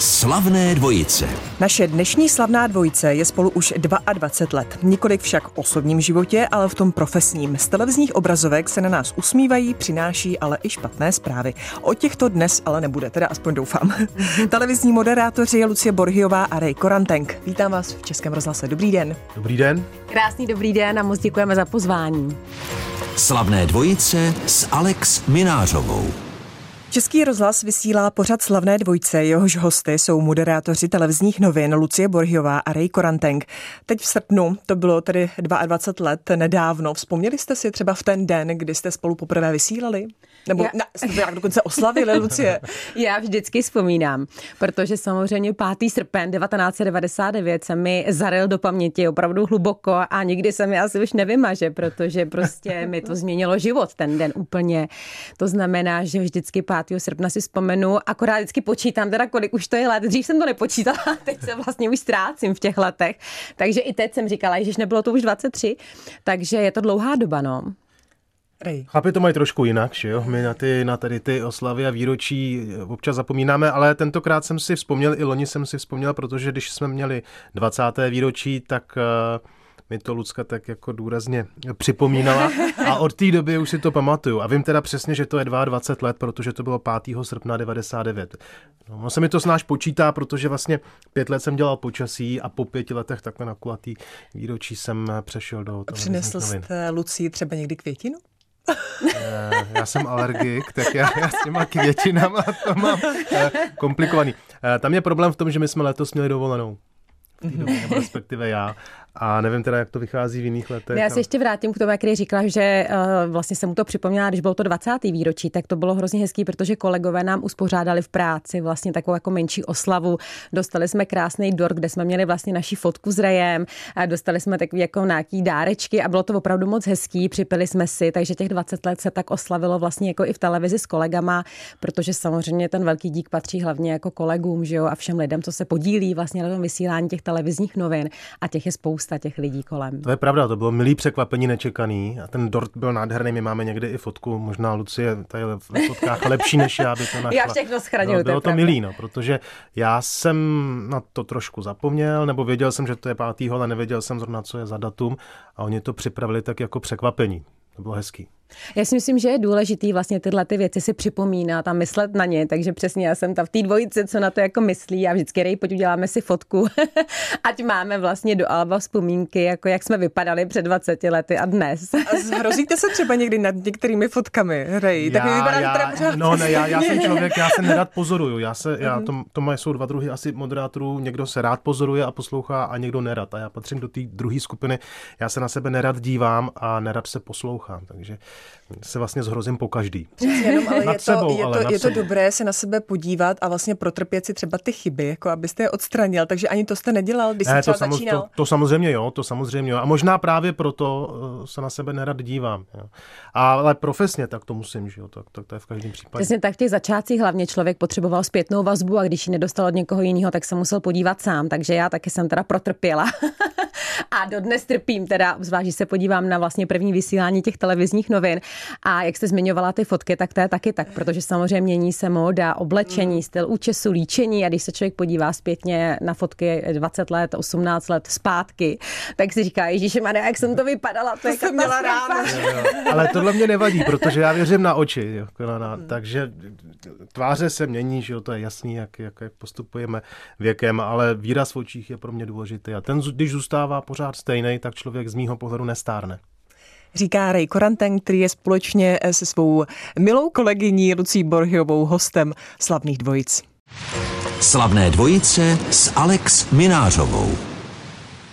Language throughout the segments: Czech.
Slavné dvojice. Naše dnešní slavná dvojice je spolu už 22 let. Nikolik však v osobním životě, ale v tom profesním. Z televizních obrazovek se na nás usmívají, přináší ale i špatné zprávy. O těchto dnes ale nebude, teda aspoň doufám. Televizní moderátoři Lucie Borhiová a Ray Korantenk. Vítám vás v Českém rozhlase. Dobrý den. Dobrý den. Krásný dobrý den a moc děkujeme za pozvání. Slavné dvojice s Alex Minářovou. Český rozhlas vysílá pořad slavné dvojce, jehož hosty jsou moderátoři televizních novin Lucie Borhiová a Ray Koranteng. Teď v srpnu, to bylo tedy 22 let nedávno, vzpomněli jste si třeba v ten den, kdy jste spolu poprvé vysílali? Nebo já... na, jste to jak dokonce oslavili, Lucie? Já vždycky vzpomínám, protože samozřejmě 5. srpen 1999 se mi zaril do paměti opravdu hluboko a nikdy se mi asi už nevymaže, protože prostě mi to změnilo život ten den úplně. To znamená, že vždycky 5. srpna si vzpomenu, akorát vždycky počítám teda, kolik už to je let. Dřív jsem to nepočítala, teď se vlastně už ztrácím v těch letech. Takže i teď jsem říkala, že nebylo to už 23, takže je to dlouhá doba, no. Rej. Chlapi to mají trošku jinak, že jo? My na, ty, na tady ty oslavy a výročí občas zapomínáme, ale tentokrát jsem si vzpomněl, i loni jsem si vzpomněl, protože když jsme měli 20. výročí, tak uh, mi to Lucka tak jako důrazně připomínala a od té doby už si to pamatuju. A vím teda přesně, že to je 22 let, protože to bylo 5. srpna 99. No, no se mi to snáš počítá, protože vlastně pět let jsem dělal počasí a po pěti letech takhle na kulatý výročí jsem přešel do toho. Přinesl jste Lucí třeba někdy květinu? Eh, já jsem alergik, tak já, já s těma květinama to mám eh, komplikovaný. Eh, tam je problém v tom, že my jsme letos měli dovolenou. V té době, respektive já. A nevím teda, jak to vychází v jiných letech. Já se ještě vrátím k tomu, jak říkala, že uh, vlastně jsem mu to připomněla, když bylo to 20. výročí, tak to bylo hrozně hezký, protože kolegové nám uspořádali v práci vlastně takovou jako menší oslavu. Dostali jsme krásný dort, kde jsme měli vlastně naši fotku s Rejem, a dostali jsme takový jako nějaký dárečky a bylo to opravdu moc hezký, připili jsme si, takže těch 20 let se tak oslavilo vlastně jako i v televizi s kolegama, protože samozřejmě ten velký dík patří hlavně jako kolegům, že jo, a všem lidem, co se podílí vlastně na tom vysílání těch televizních novin a těch je spousta spousta těch lidí kolem. To je pravda, to bylo milý překvapení, nečekaný. A ten dort byl nádherný, my máme někdy i fotku, možná Lucie tady v fotkách lepší než já by to našla. Já všechno schraňuju, no, Bylo to, to milý, no, protože já jsem na to trošku zapomněl, nebo věděl jsem, že to je pátýho, ale nevěděl jsem zrovna, co je za datum a oni to připravili tak jako překvapení. To bylo hezký. Já si myslím, že je důležitý vlastně tyhle ty věci si připomínat a myslet na ně, takže přesně já jsem tam v té dvojici, co na to jako myslí a vždycky rej, pojď uděláme si fotku, ať máme vlastně do alba vzpomínky, jako jak jsme vypadali před 20 lety a dnes. a zhrozíte se třeba někdy nad některými fotkami, Rej? Tak já, já, pořád... No ne, já, já jsem člověk, já se nerad pozoruju, já se, já, mhm. to, to mají jsou dva druhy asi moderátorů, někdo se rád pozoruje a poslouchá a někdo nerad a já patřím do té druhé skupiny, já se na sebe nerad dívám a nerad se poslouchám, takže se vlastně zhrozím po každý. Přesně, jenom, ale je, to, je, to, je to dobré se na sebe podívat a vlastně protrpět si třeba ty chyby, jako abyste je odstranil. Takže ani to jste nedělal, když ne, jste to, začínal. To, to, samozřejmě jo, to samozřejmě jo. A možná právě proto eh, se na sebe nerad dívám. Jo. Ale profesně tak to musím, že jo, tak, tak to je v každém případě. Přesně tak v těch začátcích hlavně člověk potřeboval zpětnou vazbu a když ji nedostal od někoho jiného, tak se musel podívat sám. Takže já taky jsem teda protrpěla. a dodnes trpím, teda zvlášť, se podívám na vlastně první vysílání těch televizních novin. A jak jste zmiňovala ty fotky, tak to je taky tak, protože samozřejmě mění se móda, oblečení, mm. styl účesu, líčení a když se člověk podívá zpětně na fotky 20 let, 18 let zpátky, tak si říká, Ježíši Maria, jak jsem to vypadala, to, to jsem měla ráda. Ale tohle mě nevadí, protože já věřím na oči, jo, na, na, mm. takže tváře se mění, že jo, to je jasný, jak, jak, jak postupujeme věkem, ale výraz v očích je pro mě důležitý a ten, když zůstává pořád stejný, tak člověk z mýho pohledu nestárne říká Ray Koranten, který je společně se svou milou kolegyní Lucí Borhiovou hostem Slavných dvojic. Slavné dvojice s Alex Minářovou.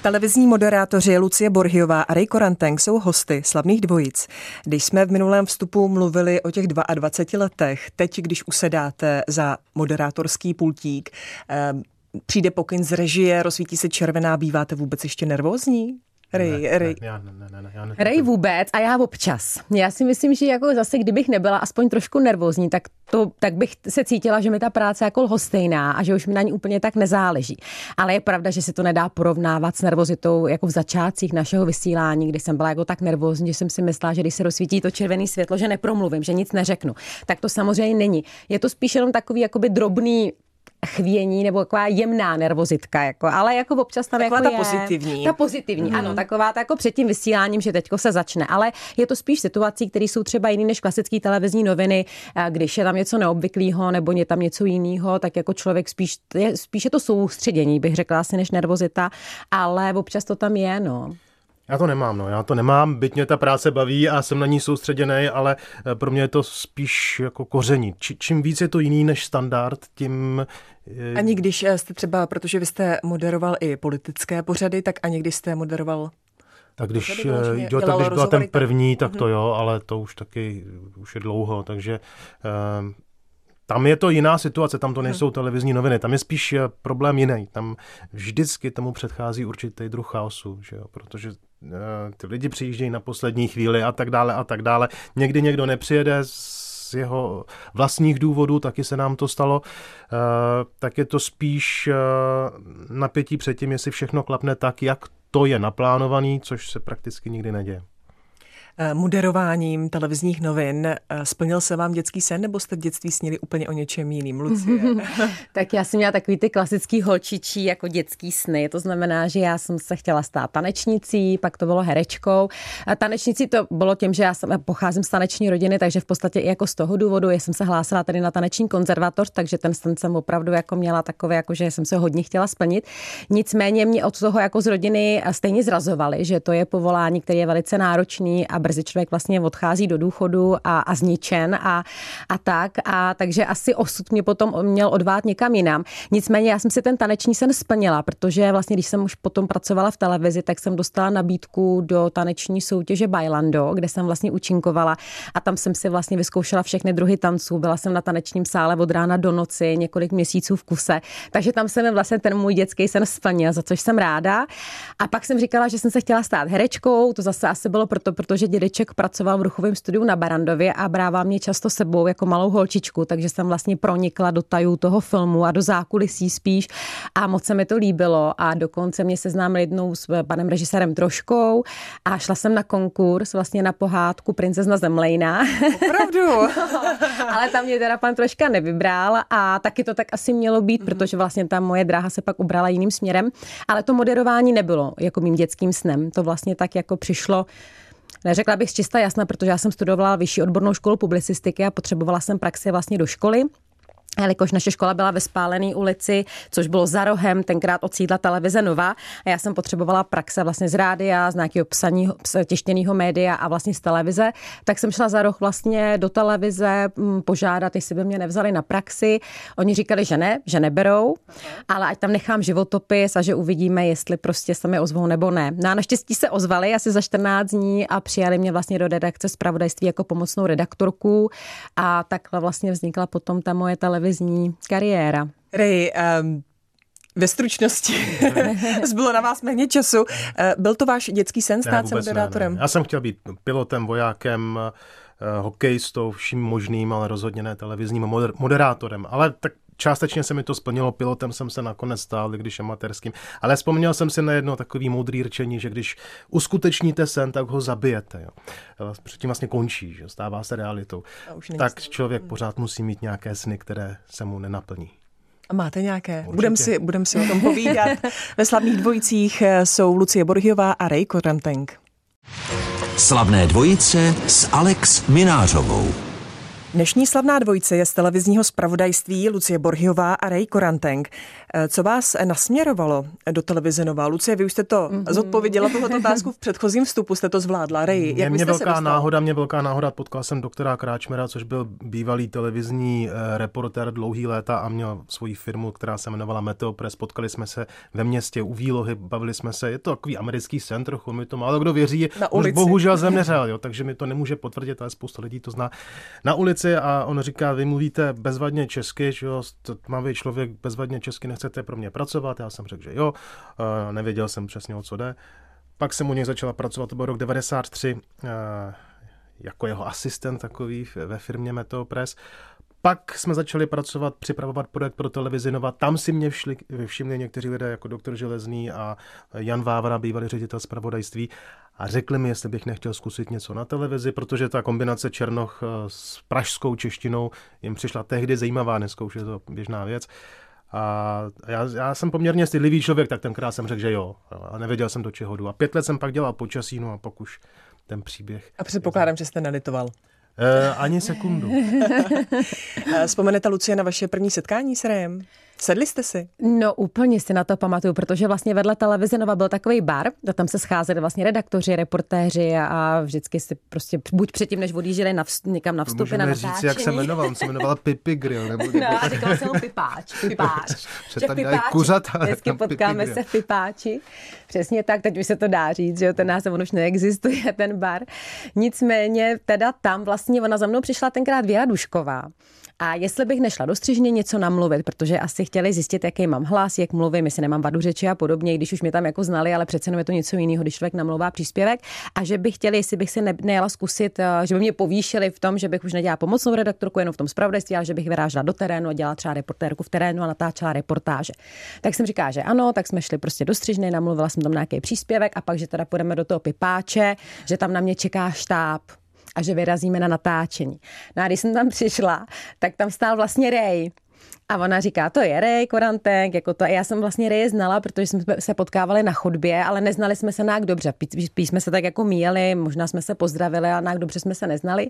Televizní moderátoři Lucie Borhiová a Ray Koranteng jsou hosty slavných dvojic. Když jsme v minulém vstupu mluvili o těch 22 letech, teď, když usedáte za moderátorský pultík, eh, přijde pokyn z režie, rozsvítí se červená, býváte vůbec ještě nervózní? Rej, ne, rej. Ne, ne, ne, ne, ne, rej vůbec a já občas. Já si myslím, že jako zase, kdybych nebyla aspoň trošku nervózní, tak, to, tak bych se cítila, že mi ta práce jako lhostejná a že už mi na ní úplně tak nezáleží. Ale je pravda, že se to nedá porovnávat s nervozitou jako v začátcích našeho vysílání, kdy jsem byla jako tak nervózní, že jsem si myslela, že když se rozsvítí to červené světlo, že nepromluvím, že nic neřeknu. Tak to samozřejmě není. Je to spíš jenom takový jakoby drobný chvění nebo taková jemná nervozitka, jako, ale jako občas tam taková jako ta je, pozitivní. Ta pozitivní, mm. ano, taková ta jako před tím vysíláním, že teďko se začne, ale je to spíš situací, které jsou třeba jiný než klasické televizní noviny, když je tam něco neobvyklého nebo je tam něco jiného, tak jako člověk spíš, je, spíš je to soustředění, bych řekla asi, než nervozita, ale občas to tam je, no. Já to nemám, no. Já to nemám, byť mě ta práce baví a jsem na ní soustředěný, ale eh, pro mě je to spíš jako koření. Či, čím víc je to jiný než standard, tím... Je... Ani když eh, jste třeba, protože vy jste moderoval i politické pořady, tak ani když jste moderoval tak když, jo, tak když byla ten první, tak to mhm. jo, ale to už taky už je dlouho, takže um, tam je to jiná situace, tam to nejsou mhm. televizní noviny, tam je spíš problém jiný. Tam vždycky tomu předchází určitý druh chaosu, že jo? protože Eh, ty lidi přijíždějí na poslední chvíli a tak dále a tak dále. Někdy někdo nepřijede z jeho vlastních důvodů, taky se nám to stalo, eh, tak je to spíš eh, napětí před tím, jestli všechno klapne tak, jak to je naplánovaný, což se prakticky nikdy neděje. Eh, moderováním televizních novin. Eh, splnil se vám dětský sen, nebo jste v dětství snili úplně o něčem jiným, Lucie? tak já jsem měla takový ty klasický holčičí jako dětský sny. To znamená, že já jsem se chtěla stát tanečnicí, pak to bylo herečkou. A tanečnicí to bylo tím, že já jsem, pocházím z taneční rodiny, takže v podstatě i jako z toho důvodu, já jsem se hlásila tady na taneční konzervatoř, takže ten sen jsem opravdu jako měla takové, jako že jsem se hodně chtěla splnit. Nicméně mě od toho jako z rodiny stejně zrazovali, že to je povolání, které je velice náročný a brzy člověk vlastně odchází do důchodu a, a zničen a, a tak. A takže asi osud mě potom měl odvát někam jinam. Nicméně já jsem si ten taneční sen splnila, protože vlastně, když jsem už potom pracovala v televizi, tak jsem dostala nabídku do taneční soutěže Bailando, kde jsem vlastně účinkovala a tam jsem si vlastně vyzkoušela všechny druhy tanců. Byla jsem na tanečním sále od rána do noci, několik měsíců v kuse. Takže tam se mi vlastně ten můj dětský sen splnil, za což jsem ráda. A pak jsem říkala, že jsem se chtěla stát herečkou, to zase asi bylo proto, protože dědeček pracoval v ruchovém studiu na Barandově a brává mě často sebou jako malou holčičku, takže jsem vlastně pronikla do tajů toho filmu a do zákulisí spíš a moc se mi to líbilo a dokonce mě seznámil jednou s panem režisérem Troškou a šla jsem na konkurs vlastně na pohádku Princezna Zemlejna. Opravdu? no, ale tam mě teda pan Troška nevybral a taky to tak asi mělo být, mm-hmm. protože vlastně ta moje dráha se pak ubrala jiným směrem, ale to moderování nebylo jako mým dětským snem. To vlastně tak jako přišlo Neřekla bych čista jasná, protože já jsem studovala vyšší odbornou školu publicistiky a potřebovala jsem praxi vlastně do školy jelikož naše škola byla ve Spálené ulici, což bylo za rohem, tenkrát od sídla televize Nova a já jsem potřebovala praxe vlastně z rádia, z nějakého psaního, těštěného média a vlastně z televize, tak jsem šla za roh vlastně do televize mm, požádat, jestli by mě nevzali na praxi. Oni říkali, že ne, že neberou, ale ať tam nechám životopis a že uvidíme, jestli prostě se mi ozvou nebo ne. No a naštěstí se ozvali asi za 14 dní a přijali mě vlastně do redakce zpravodajství jako pomocnou redaktorku a takhle vlastně vznikla potom ta moje televize televizní kariéra. Ray, um, ve stručnosti. Zbylo na vás méně času. Eh, byl to váš dětský sen stát se moderátorem? Ne, ne. Já jsem chtěl být pilotem, vojákem, eh, hokejistou, vším možným, ale rozhodně ne televizním moderátorem. Ale tak částečně se mi to splnilo, pilotem jsem se nakonec stál, když amatérským. Ale vzpomněl jsem si na jedno takový moudrý řečení, že když uskutečníte sen, tak ho zabijete. Jo. Předtím vlastně končí, že stává se realitou. Tak člověk pořád musí mít nějaké sny, které se mu nenaplní. A máte nějaké? Budeme si, budem si o tom povídat. Ve slavných dvojicích eh, jsou Lucie Borgiová a Ray Koranteng. Slavné dvojice s Alex Minářovou. Dnešní slavná dvojice je z televizního zpravodajství Lucie Borhiová a Ray Koranteng. Eh, co vás nasměrovalo do televize Nová? Lucie, vy už jste to mm-hmm. zodpověděla tuhle otázku v předchozím vstupu, jste to zvládla. Ray, jak mě velká náhoda, mě velká náhoda, potkal jsem doktora Kráčmera, což byl bývalý televizní eh, reportér dlouhý léta a měl svoji firmu, která se jmenovala Meteopress. Potkali jsme se ve městě u Výlohy, bavili jsme se, je to takový americký sen trochu, mi to málo kdo věří. Na ulici. Už bohužel zemřel, jo, takže mi to nemůže potvrdit, ale spousta lidí to zná. Na ulici a on říká, vy mluvíte bezvadně česky, že jo, tmavý člověk bezvadně česky, nechcete pro mě pracovat? Já jsem řekl, že jo, nevěděl jsem přesně o co jde. Pak jsem u něj začala pracovat, to byl rok 93, jako jeho asistent takový ve firmě Meteo Press. Pak jsme začali pracovat, připravovat projekt pro televizi Nova. Tam si mě všli, všimli někteří lidé jako doktor Železný a Jan Vávra, bývalý ředitel zpravodajství a řekli mi, jestli bych nechtěl zkusit něco na televizi, protože ta kombinace Černoch eh, s pražskou češtinou jim přišla tehdy zajímavá, dneska už je to běžná věc. A já, já jsem poměrně stydlivý člověk, tak tenkrát jsem řekl, že jo. A nevěděl jsem do čeho jdu. A pět let jsem pak dělal počasí, no a pak už ten příběh. A předpokládám, že jste nelitoval. E, ani sekundu. Vzpomenete, Lucie, na vaše první setkání s Rejem? Sedli jste si? No úplně si na to pamatuju, protože vlastně vedle televize Nova byl takový bar, a tam se scházeli vlastně redaktoři, reportéři a vždycky si prostě buď předtím, než odjížděli na vst- někam na vstupy, Můžeme na říct, natáčení. jak se jmenoval. On se jmenoval Pipi Grill. Nebo. No, a říkal jsem mu pipáč, pipáč. Že tam dělají kuřata, Vždycky potkáme Pipi se v pipáči. Přesně tak, teď už se to dá říct, že jo, ten název on už neexistuje, ten bar. Nicméně teda tam vlastně ona za mnou přišla tenkrát Věra Dušková. A jestli bych nešla do střižně něco namluvit, protože asi chtěli zjistit, jaký mám hlas, jak mluvím, jestli nemám vadu řeči a podobně, když už mě tam jako znali, ale přece jenom je to něco jiného, když člověk namlouvá příspěvek. A že bych chtěli, jestli bych se ne, nejela zkusit, eh, že by mě povýšili v tom, že bych už nedělala pomocnou redaktorku jenom v tom zpravodajství, ale že bych vyrážela do terénu a dělala třeba reportérku v terénu a natáčela reportáže. Tak jsem říkala, že ano, tak jsme šli prostě do střižny, namluvila jsem tam nějaký příspěvek a pak, že teda půjdeme do toho pipáče, že tam na mě čeká štáb, a že vyrazíme na natáčení. No a když jsem tam přišla, tak tam stál vlastně Ray. A ona říká, to je Ray Korantek, jako to. A já jsem vlastně Ray znala, protože jsme se potkávali na chodbě, ale neznali jsme se nějak dobře. Spíš jsme se tak jako míjeli, možná jsme se pozdravili a nějak dobře jsme se neznali.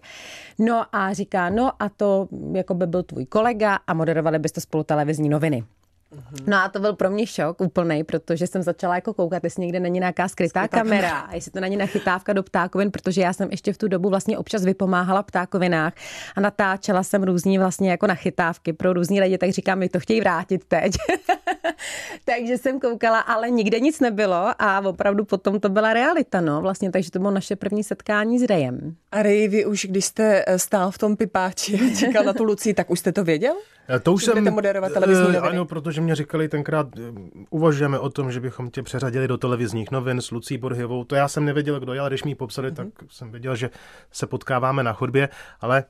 No a říká, no a to jako by byl tvůj kolega a moderovali byste spolu televizní noviny. No a to byl pro mě šok úplný, protože jsem začala jako koukat, jestli někde není nějaká skrytá, skrytá kamera, kamera, jestli to není nachytávka do ptákovin, protože já jsem ještě v tu dobu vlastně občas vypomáhala ptákovinách a natáčela jsem různý vlastně jako nachytávky pro různý lidi, tak říkám, mi to chtějí vrátit teď. takže jsem koukala, ale nikde nic nebylo a opravdu potom to byla realita, no vlastně, takže to bylo naše první setkání s Rejem. A Rej, vy už když jste stál v tom pipáči a čekal na tu Luci, tak už jste to věděl? To už jsem, moderovat televizní noviny. Ano, protože mě říkali tenkrát, uvažujeme o tom, že bychom tě přeřadili do televizních novin s Lucí Borhyovou. To já jsem nevěděl, kdo je, ale když mi ji popsali, mm-hmm. tak jsem věděl, že se potkáváme na chodbě, ale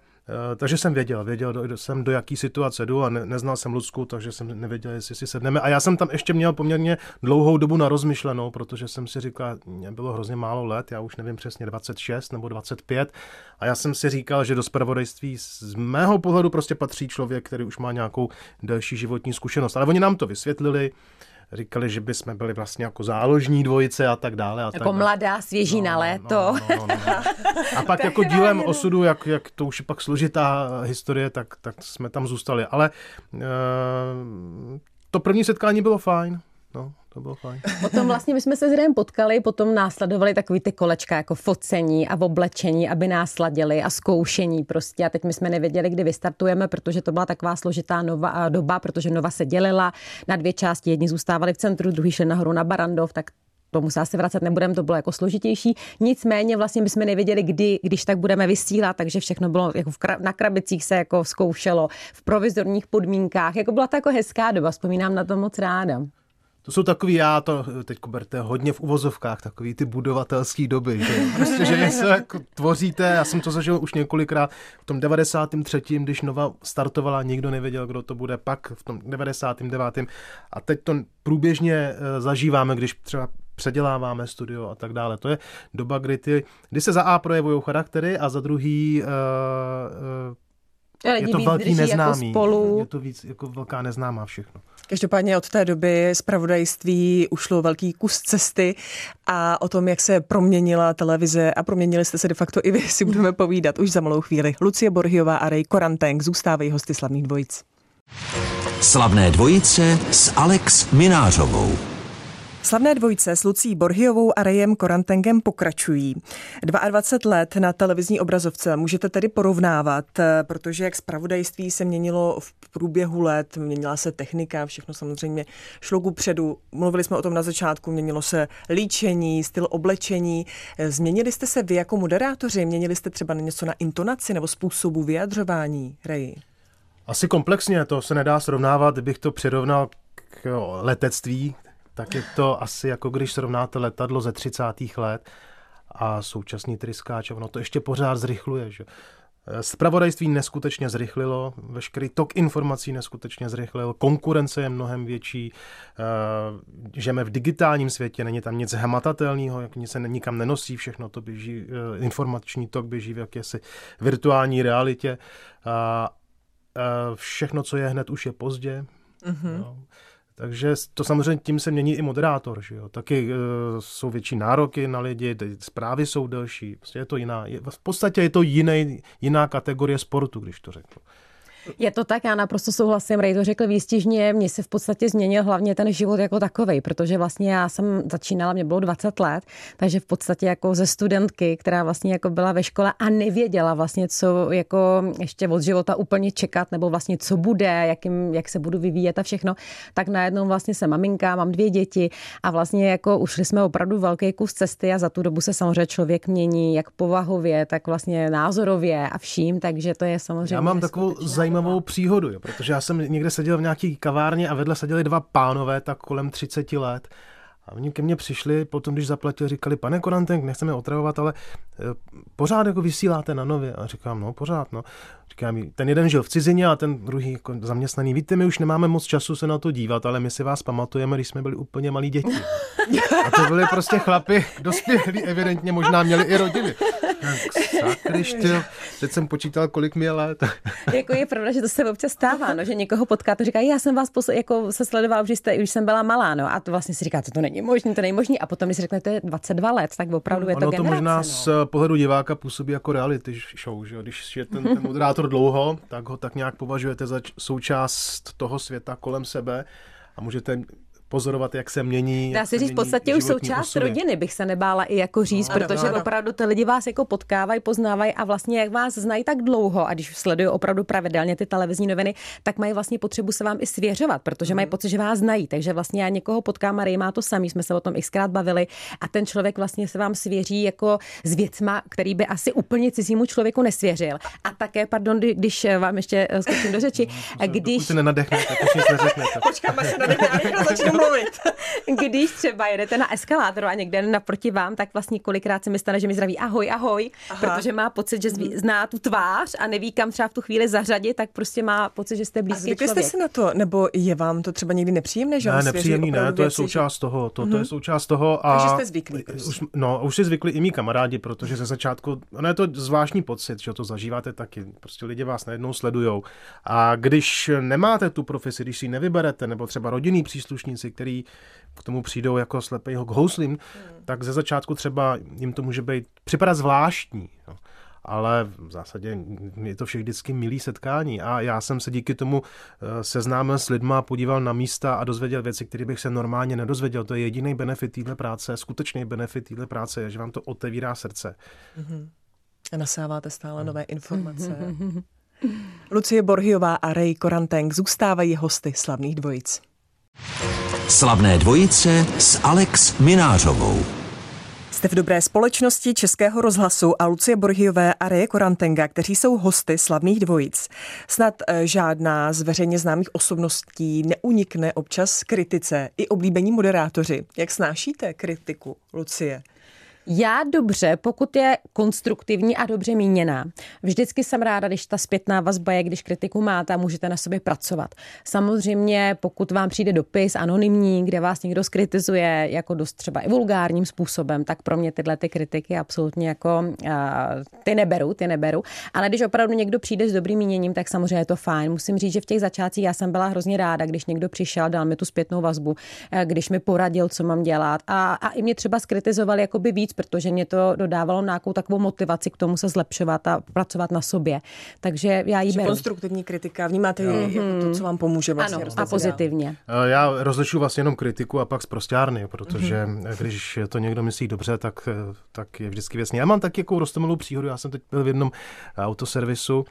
takže jsem věděl, věděl do, jsem do jaký situace jdu a ne, neznal jsem Lucku, takže jsem nevěděl, jestli si sedneme. A já jsem tam ještě měl poměrně dlouhou dobu na rozmyšlenou, protože jsem si říkal, mě bylo hrozně málo let, já už nevím přesně 26 nebo 25 a já jsem si říkal, že do spravodajství z mého pohledu prostě patří člověk, který už má nějakou delší životní zkušenost. Ale oni nám to vysvětlili, říkali, že bychom byli vlastně jako záložní dvojice a tak dále. A jako tak mladá, svěží no, na léto. No, no, no, no, no. A pak jako dílem osudu, jak, jak to už je pak složitá historie, tak, tak jsme tam zůstali. Ale uh, to první setkání bylo fajn. No, to bylo fajn. Potom vlastně my jsme se s Rem potkali, potom následovali takový ty kolečka jako focení a oblečení, aby nás sladili a zkoušení prostě. A teď my jsme nevěděli, kdy vystartujeme, protože to byla taková složitá nova, doba, protože Nova se dělila na dvě části. Jedni zůstávali v centru, druhý šli nahoru na Barandov, tak tomu se asi vracet nebudeme, to bylo jako složitější. Nicméně vlastně bychom nevěděli, kdy, když tak budeme vysílat, takže všechno bylo jako v kra- na krabicích se jako zkoušelo, v provizorních podmínkách. Jako byla to jako hezká doba, vzpomínám na to moc ráda. To jsou takový, já to teď berte hodně v uvozovkách, takový ty budovatelské doby, že prostě, že něco jako tvoříte, já jsem to zažil už několikrát v tom 93., když Nova startovala, nikdo nevěděl, kdo to bude, pak v tom 99. a teď to průběžně eh, zažíváme, když třeba předěláváme studio a tak dále. To je doba, kdy, ty, kdy se za A projevují charaktery a za druhý uh, uh, je to velký jako neznámý. Jako spolu. Je to víc jako velká neznámá všechno. Každopádně od té doby zpravodajství ušlo velký kus cesty a o tom, jak se proměnila televize a proměnili jste se de facto i vy, si budeme povídat už za malou chvíli. Lucie Borhiová a Ray Korantenk zůstávají hosty slavných dvojic. Slavné dvojice s Alex Minářovou. Slavné dvojce s Lucí Borhiovou a Rejem Korantengem pokračují. 22 let na televizní obrazovce můžete tedy porovnávat, protože jak zpravodajství se měnilo v průběhu let, měnila se technika, všechno samozřejmě šlo ku předu. Mluvili jsme o tom na začátku, měnilo se líčení, styl oblečení. Změnili jste se vy jako moderátoři? Měnili jste třeba něco na intonaci nebo způsobu vyjadřování, Reji? Asi komplexně, to se nedá srovnávat, kdybych to přirovnal k letectví, tak je to asi jako když srovnáte letadlo ze 30. let a současný tryskáč, ono to ještě pořád zrychluje. Že? Spravodajství neskutečně zrychlilo, veškerý tok informací neskutečně zrychlil, konkurence je mnohem větší, eh, žijeme v digitálním světě, není tam nic hmatatelného, jak nic se nikam nenosí, všechno to běží, eh, informační tok běží v jakési virtuální realitě. A všechno, co je hned, už je pozdě, Mm-hmm. No. Takže to samozřejmě tím se mění i moderátor, že jo. Taky uh, jsou větší nároky na lidi, zprávy jsou delší, prostě je to jiná, je, v podstatě je to jiný, jiná kategorie sportu, když to řeknu. Je to tak, já naprosto souhlasím. Ray to řekl výstižně, mně se v podstatě změnil hlavně ten život jako takový, protože vlastně já jsem začínala, mě bylo 20 let, takže v podstatě jako ze studentky, která vlastně jako byla ve škole a nevěděla vlastně, co jako ještě od života úplně čekat, nebo vlastně co bude, jakým, jak se budu vyvíjet a všechno, tak najednou vlastně jsem maminka, mám dvě děti a vlastně jako ušli jsme opravdu velký kus cesty a za tu dobu se samozřejmě člověk mění, jak povahově, tak vlastně názorově a vším, takže to je samozřejmě. Já mám takovou zajímavou zajímavou příhodu, jo, protože já jsem někde seděl v nějaký kavárně a vedle seděli dva pánové, tak kolem 30 let. A oni ke mně přišli, potom když zaplatil, říkali, pane Korantenk, nechceme otravovat, ale eh, pořád jako vysíláte na nově. A říkám, no pořád, no. Říkám, ten jeden žil v cizině a ten druhý jako zaměstnaný. Víte, my už nemáme moc času se na to dívat, ale my si vás pamatujeme, když jsme byli úplně malí děti. A to byli prostě chlapy, dospělí, evidentně možná měli i rodiny. Sakryš, teď jsem počítal, kolik mi je let. jako je pravda, že to se občas stává, no, že někoho potkáte, říká, já jsem vás posl- jako se sledoval, že jste, už jsem byla malá, no, a to vlastně si říkáte, to není možné, to není možné. A potom, když si řeknete 22 let, tak opravdu je to ono generace. to možná no. z pohledu diváka působí jako reality show, že když je ten, ten moderátor dlouho, tak ho tak nějak považujete za součást toho světa kolem sebe a můžete pozorovat, jak se mění. Dá se říct, v podstatě už součást osudy. rodiny bych se nebála i jako říct, no, protože ano. opravdu ty lidi vás jako potkávají, poznávají a vlastně jak vás znají tak dlouho a když sledují opravdu pravidelně ty televizní noviny, tak mají vlastně potřebu se vám i svěřovat, protože mají mhm. pocit, že vás znají. Takže vlastně já někoho potkám a Ray má to samý, jsme se o tom xkrát bavili a ten člověk vlastně se vám svěří jako s věcma, který by asi úplně cizímu člověku nesvěřil. A také, pardon, když vám ještě skočím do řeči, no, když... se nenadechnete, tak nic neřeknete. Počkáme se nadechne mluvit. Když třeba jedete na eskalátoru a někde naproti vám, tak vlastně kolikrát se mi stane, že mi zdraví ahoj, ahoj, Aha. protože má pocit, že mhm. zná tu tvář a neví, kam třeba v tu chvíli zařadit, tak prostě má pocit, že jste blízký a jste si na to, nebo je vám to třeba někdy nepříjemné, že Ne, nepříjemný ne, to je součást toho, to, to je mhm. součást toho. A Takže jste zvyklí. Prostě. Už, no, už si zvykli i mý kamarádi, protože ze začátku, ono je to zvláštní pocit, že to zažíváte taky. Prostě lidi vás najednou sledujou. A když nemáte tu profesi, když si ji nevyberete, nebo třeba rodinní příslušníci, který k tomu přijdou jako slepej k houslím, hmm. tak ze začátku třeba jim to může být připadat zvláštní. Jo. Ale v zásadě je to všech vždycky milý setkání a já jsem se díky tomu eh, seznámil s lidma, podíval na místa a dozvěděl věci, které bych se normálně nedozvěděl. To je jediný benefit téhle práce, skutečný benefit téhle práce je, že vám to otevírá srdce. Mm-hmm. A nasáváte stále nové informace. Lucie Borhiová a Ray Koranteng zůstávají hosty slavných dvojic. Slavné dvojice s Alex Minářovou. Jste v dobré společnosti Českého rozhlasu a Lucie Borhiové a Reje Korantenga, kteří jsou hosty slavných dvojic. Snad eh, žádná z veřejně známých osobností neunikne občas kritice i oblíbení moderátoři. Jak snášíte kritiku, Lucie? Já dobře, pokud je konstruktivní a dobře míněná. Vždycky jsem ráda, když ta zpětná vazba je, když kritiku máte a můžete na sobě pracovat. Samozřejmě, pokud vám přijde dopis anonymní, kde vás někdo skritizuje jako dost třeba i vulgárním způsobem, tak pro mě tyhle ty kritiky absolutně jako uh, ty neberu, ty neberu. Ale když opravdu někdo přijde s dobrým míněním, tak samozřejmě je to fajn. Musím říct, že v těch začátcích já jsem byla hrozně ráda, když někdo přišel, dal mi tu zpětnou vazbu, eh, když mi poradil, co mám dělat a, a i mě třeba skritizoval jakoby víc, protože mě to dodávalo nějakou takovou motivaci k tomu se zlepšovat a pracovat na sobě. Takže já ji beru. Konstruktivní kritika, vnímáte ji jako to, co vám pomůže vlastně. Ano, a pozitivně. Eh, já rozlišuji vlastně jenom kritiku a pak zprostěrny, protože mm-hmm. když to někdo myslí dobře, tak, eh, tak je vždycky věcně. Já mám taky jako rostomilou příhodu, já jsem teď byl v jednom autoservisu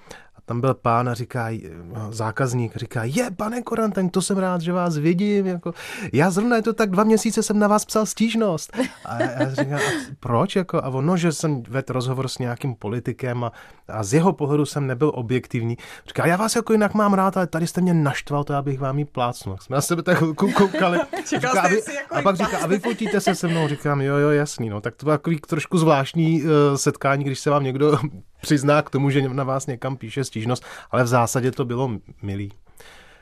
tam byl pán a říká, no, zákazník říká, je, pane Koranten, to jsem rád, že vás vidím. Jako, já zrovna je to tak dva měsíce jsem na vás psal stížnost. A já říkám, a proč? Jako, a ono, že jsem vedl rozhovor s nějakým politikem a, a z jeho pohledu jsem nebyl objektivní. Říká, já vás jako jinak mám rád, ale tady jste mě naštval, to abych vám jí plácnul. Jsme na sebe tak koukali. říká, a, vy, jako a pak říká, a vy fotíte se se mnou? Říkám, jo, jo, jasný. No. Tak to bylo takový trošku zvláštní uh, setkání, když se vám někdo přizná k tomu, že na vás někam píše stížnost, ale v zásadě to bylo milý.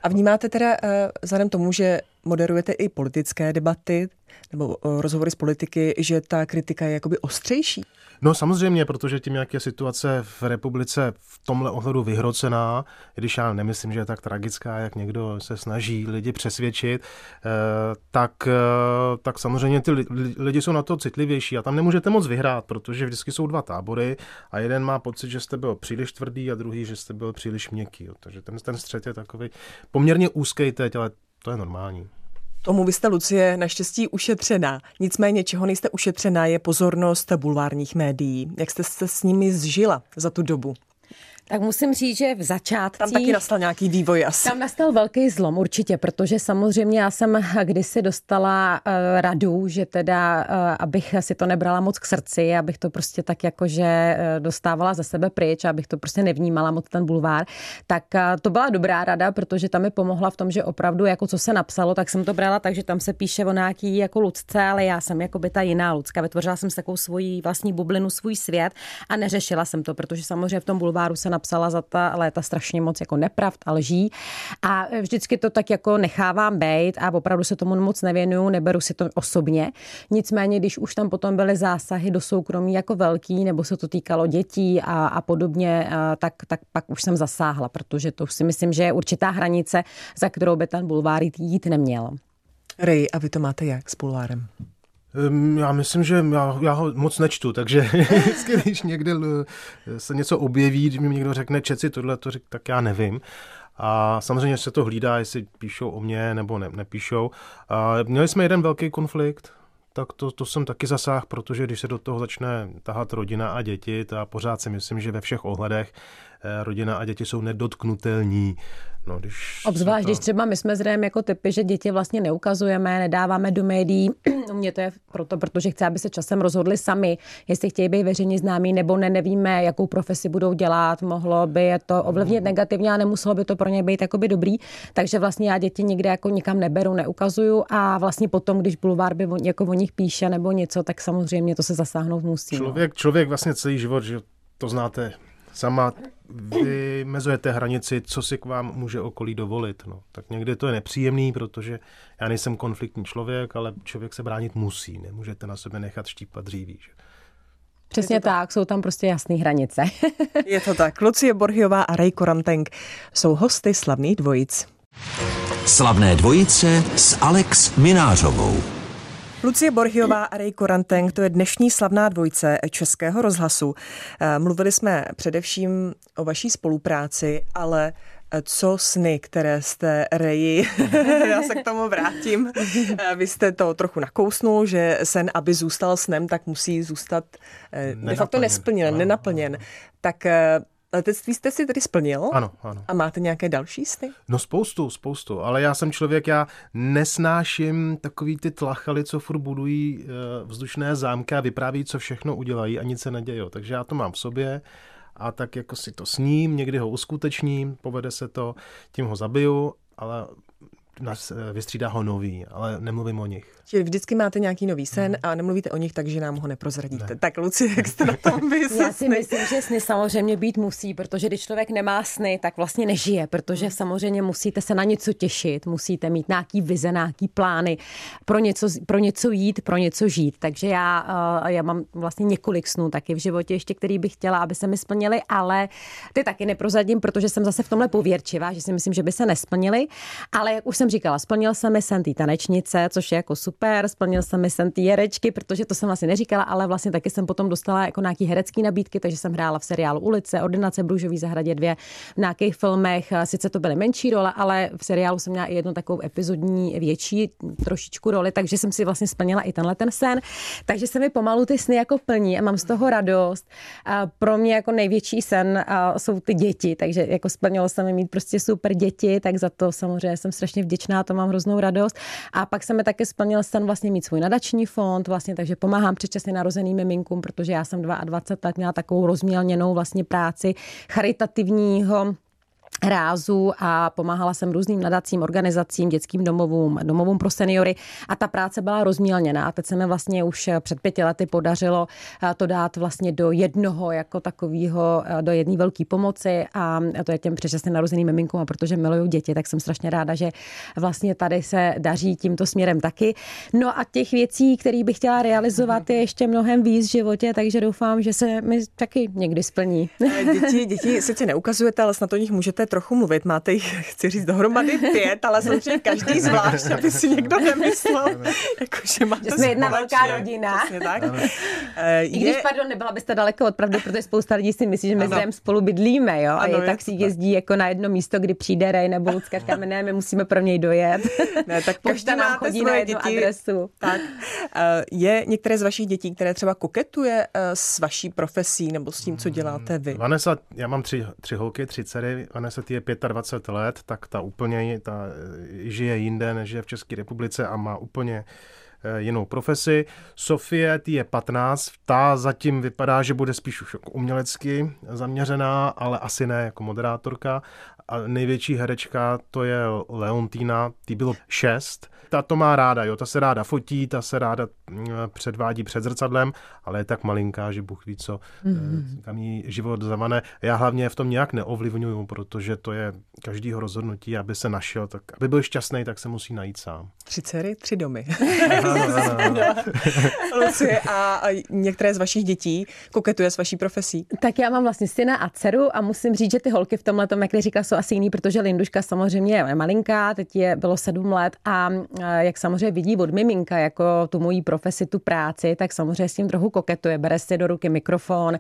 A vnímáte teda, uh, vzhledem tomu, že moderujete i politické debaty, nebo rozhovory s politiky, že ta kritika je jakoby ostřejší? No samozřejmě, protože tím, jak je situace v republice v tomhle ohledu vyhrocená, když já nemyslím, že je tak tragická, jak někdo se snaží lidi přesvědčit, eh, tak, eh, tak samozřejmě ty lidi jsou na to citlivější a tam nemůžete moc vyhrát, protože vždycky jsou dva tábory a jeden má pocit, že jste byl příliš tvrdý a druhý, že jste byl příliš měkký. Takže ten, ten střed je takový poměrně úzký teď, ale to je normální. Tomu vy jste, Lucie, naštěstí ušetřená. Nicméně, čeho nejste ušetřená, je pozornost bulvárních médií. Jak jste se s nimi zžila za tu dobu? Tak musím říct, že v začátku. Tam taky nastal nějaký vývoj asi. Tam nastal velký zlom určitě, protože samozřejmě já jsem kdysi dostala uh, radu, že teda, uh, abych si to nebrala moc k srdci, abych to prostě tak jakože uh, dostávala ze sebe pryč, abych to prostě nevnímala moc ten bulvár, tak uh, to byla dobrá rada, protože tam mi pomohla v tom, že opravdu jako co se napsalo, tak jsem to brala tak, že tam se píše o nějaký jako ludce, ale já jsem jako by ta jiná lucka. Vytvořila jsem takovou svoji vlastní bublinu, svůj svět a neřešila jsem to, protože samozřejmě v tom bulváru se napsala za ta léta strašně moc jako nepravd a lží a vždycky to tak jako nechávám být a opravdu se tomu moc nevěnuju, neberu si to osobně. Nicméně, když už tam potom byly zásahy do soukromí jako velký, nebo se to týkalo dětí a, a podobně, a tak, tak pak už jsem zasáhla, protože to si myslím, že je určitá hranice, za kterou by ten bulvár jít neměl. Rej, a vy to máte jak s bulvárem? Já myslím, že já, já ho moc nečtu, takže vždycky, když někde se něco objeví, když mi někdo řekne čeci tohle, to řek, tak já nevím. A samozřejmě se to hlídá, jestli píšou o mě nebo ne, nepíšou. A měli jsme jeden velký konflikt, tak to, to jsem taky zasáhl, protože když se do toho začne tahat rodina a děti, tak pořád si myslím, že ve všech ohledech rodina a děti jsou nedotknutelní. No, když Obzvlášť, to... když třeba my jsme zřejmě jako typy, že děti vlastně neukazujeme, nedáváme do médií. U mě to je proto, protože chci, aby se časem rozhodli sami, jestli chtějí být veřejně známí nebo ne, nevíme, jakou profesi budou dělat. Mohlo by je to ovlivnit mm. negativně a nemuselo by to pro ně být jakoby dobrý. Takže vlastně já děti nikde jako nikam neberu, neukazuju a vlastně potom, když bulvár by jako o nich píše nebo něco, tak samozřejmě to se zasáhnout musí. No. Člověk, no. člověk vlastně celý život, že to znáte sama vymezujete hranici, co si k vám může okolí dovolit. No. Tak někdy to je nepříjemný, protože já nejsem konfliktní člověk, ale člověk se bránit musí. Nemůžete na sebe nechat štípat dříví. Že? Přesně tak. tak, jsou tam prostě jasné hranice. je to tak. Lucie Borhiová a Ray Korantenk jsou hosty slavných dvojic. Slavné dvojice s Alex Minářovou. Lucie Borhiová a Ray Koranteng, to je dnešní slavná dvojce Českého rozhlasu. Eh, mluvili jsme především o vaší spolupráci, ale eh, co sny, které jste Reji, já se k tomu vrátím. Eh, vy jste to trochu nakousnul, že sen, aby zůstal snem, tak musí zůstat de facto nesplněn, nenaplněn. Tak Letectví jste si tedy splnil? Ano, ano. A máte nějaké další sny? No spoustu, spoustu, ale já jsem člověk, já nesnáším takový ty tlachaly, co furt budují eh, vzdušné zámky a vypráví, co všechno udělají a nic se neděje. Takže já to mám v sobě a tak jako si to sním, někdy ho uskutečním, povede se to, tím ho zabiju, ale nás eh, vystřídá ho nový, ale nemluvím o nich. Čili vždycky máte nějaký nový sen hmm. a nemluvíte o nich, takže nám ho neprozradíte. Ne. Tak Luci, jak jste na tom vy? Já si myslím, že sny samozřejmě být musí, protože když člověk nemá sny, tak vlastně nežije, protože samozřejmě musíte se na něco těšit, musíte mít nějaký vize, nějaký plány, pro něco, pro něco jít, pro něco žít. Takže já, eh, já mám vlastně několik snů taky v životě ještě, který bych chtěla, aby se mi splnili, ale ty taky neprozradím, protože jsem zase v tomhle pověrčivá, že si myslím, že by se nesplnili. Ale jak už jsem říkala, splnil se mi sen té tanečnice, což je jako super splnil jsem mi sen ty herečky, protože to jsem vlastně neříkala, ale vlastně taky jsem potom dostala jako nějaký herecký nabídky, takže jsem hrála v seriálu Ulice, Ordinace Bružový zahradě dvě, v nějakých filmech, sice to byly menší role, ale v seriálu jsem měla i jednu takovou epizodní větší trošičku roli, takže jsem si vlastně splnila i tenhle ten sen. Takže se mi pomalu ty sny jako plní a mám z toho radost. A pro mě jako největší sen jsou ty děti, takže jako splnilo se mi mít prostě super děti, tak za to samozřejmě jsem strašně vděčná, to mám hroznou radost. A pak se mi taky splnil sen vlastně mít svůj nadační fond, vlastně, takže pomáhám předčasně narozeným miminkům, protože já jsem 22 let měla takovou rozmělněnou vlastně práci charitativního rázu a pomáhala jsem různým nadacím organizacím, dětským domovům, domovům pro seniory a ta práce byla rozmělněná. Teď se mi vlastně už před pěti lety podařilo eh, to dát vlastně do jednoho jako takového, eh, do jedné velké pomoci a to je těm předčasně narozeným miminkům a protože miluju děti, tak jsem strašně ráda, že vlastně tady se daří tímto směrem taky. No a těch věcí, které bych chtěla realizovat, je ještě mnohem víc v životě, takže doufám, že se mi taky někdy splní. Děti, děti sice neukazujete, ale snad o nich můžete trochu mluvit. Máte jich, chci říct, dohromady pět, ale samozřejmě každý zvlášť, aby si někdo nemyslel, jako, že máte že jsme jedna velká rodina. tak. Je... I když, pardon, nebyla byste daleko od pravdy, protože spousta lidí si myslí, že my zde spolu bydlíme, jo, a ano, je tak si jezdí jako na jedno místo, kdy přijde Rej nebo Lucka, říkáme, my musíme pro něj dojet. Ne, tak Pošta nám chodí na jednu děti. adresu. Tak. Je některé z vašich dětí, které třeba koketuje s vaší profesí nebo s tím, co děláte vy? Vanessa, já mám tři, tři holky, tři dcery, Vanessa ty je 25 let, tak ta úplně ta žije jinde, než je v České republice a má úplně eh, jinou profesi. Sofie, ty je 15, ta zatím vypadá, že bude spíš už jako umělecky zaměřená, ale asi ne jako moderátorka. A největší herečka to je Leontína, ty bylo 6 ta to má ráda, jo, ta se ráda fotí, ta se ráda mm, předvádí před zrcadlem, ale je tak malinká, že Bůh ví, co, mm-hmm. kam jí život zavane. Já hlavně v tom nějak neovlivňuju, protože to je každýho rozhodnutí, aby se našel, tak aby byl šťastný, tak se musí najít sám. Tři dcery, tři domy. Lucie, a, a některé z vašich dětí koketuje s vaší profesí? Tak já mám vlastně syna a dceru a musím říct, že ty holky v tomhle, jak říkala, jsou asi jiný, protože Linduška samozřejmě je malinká, teď je bylo sedm let a jak samozřejmě vidí od miminka jako tu mojí profesi, tu práci, tak samozřejmě s tím trochu koketuje, bere si do ruky mikrofon,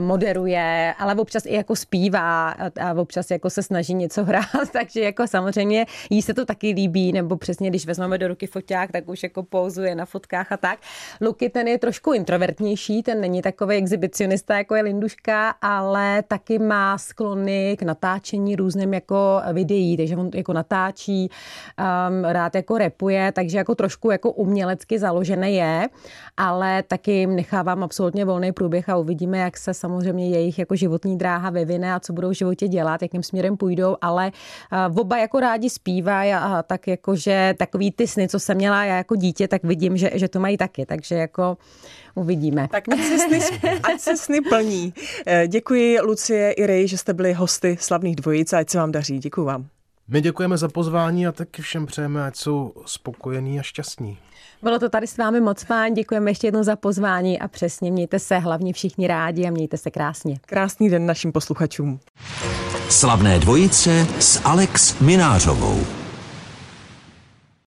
moderuje, ale občas i jako zpívá a občas jako se snaží něco hrát, takže jako samozřejmě jí se to taky líbí, nebo přesně když vezmeme do ruky foťák, tak už jako pouzuje na fotkách a tak. Luky ten je trošku introvertnější, ten není takový exhibicionista, jako je Linduška, ale taky má sklony k natáčení různým jako videí, takže on jako natáčí, um, rád jako repuje, takže jako trošku jako umělecky založené je, ale taky nechávám absolutně volný průběh a uvidíme, jak se samozřejmě jejich jako životní dráha vyvine a co budou v životě dělat, jakým směrem půjdou, ale uh, oba jako rádi zpívají a tak jako, že takový ty sny, co jsem měla já jako dítě, tak vidím, že, že to mají taky, takže jako uvidíme. Tak ať se sny, ať se sny plní. Eh, děkuji Lucie i Rej, že jste byli hosty slavných dvojic a ať se vám daří. Děkuji vám. My děkujeme za pozvání a taky všem přejeme, ať jsou spokojení a šťastní. Bylo to tady s vámi moc fajn, děkujeme ještě jednou za pozvání a přesně mějte se hlavně všichni rádi a mějte se krásně. Krásný den našim posluchačům. Slavné dvojice s Alex Minářovou.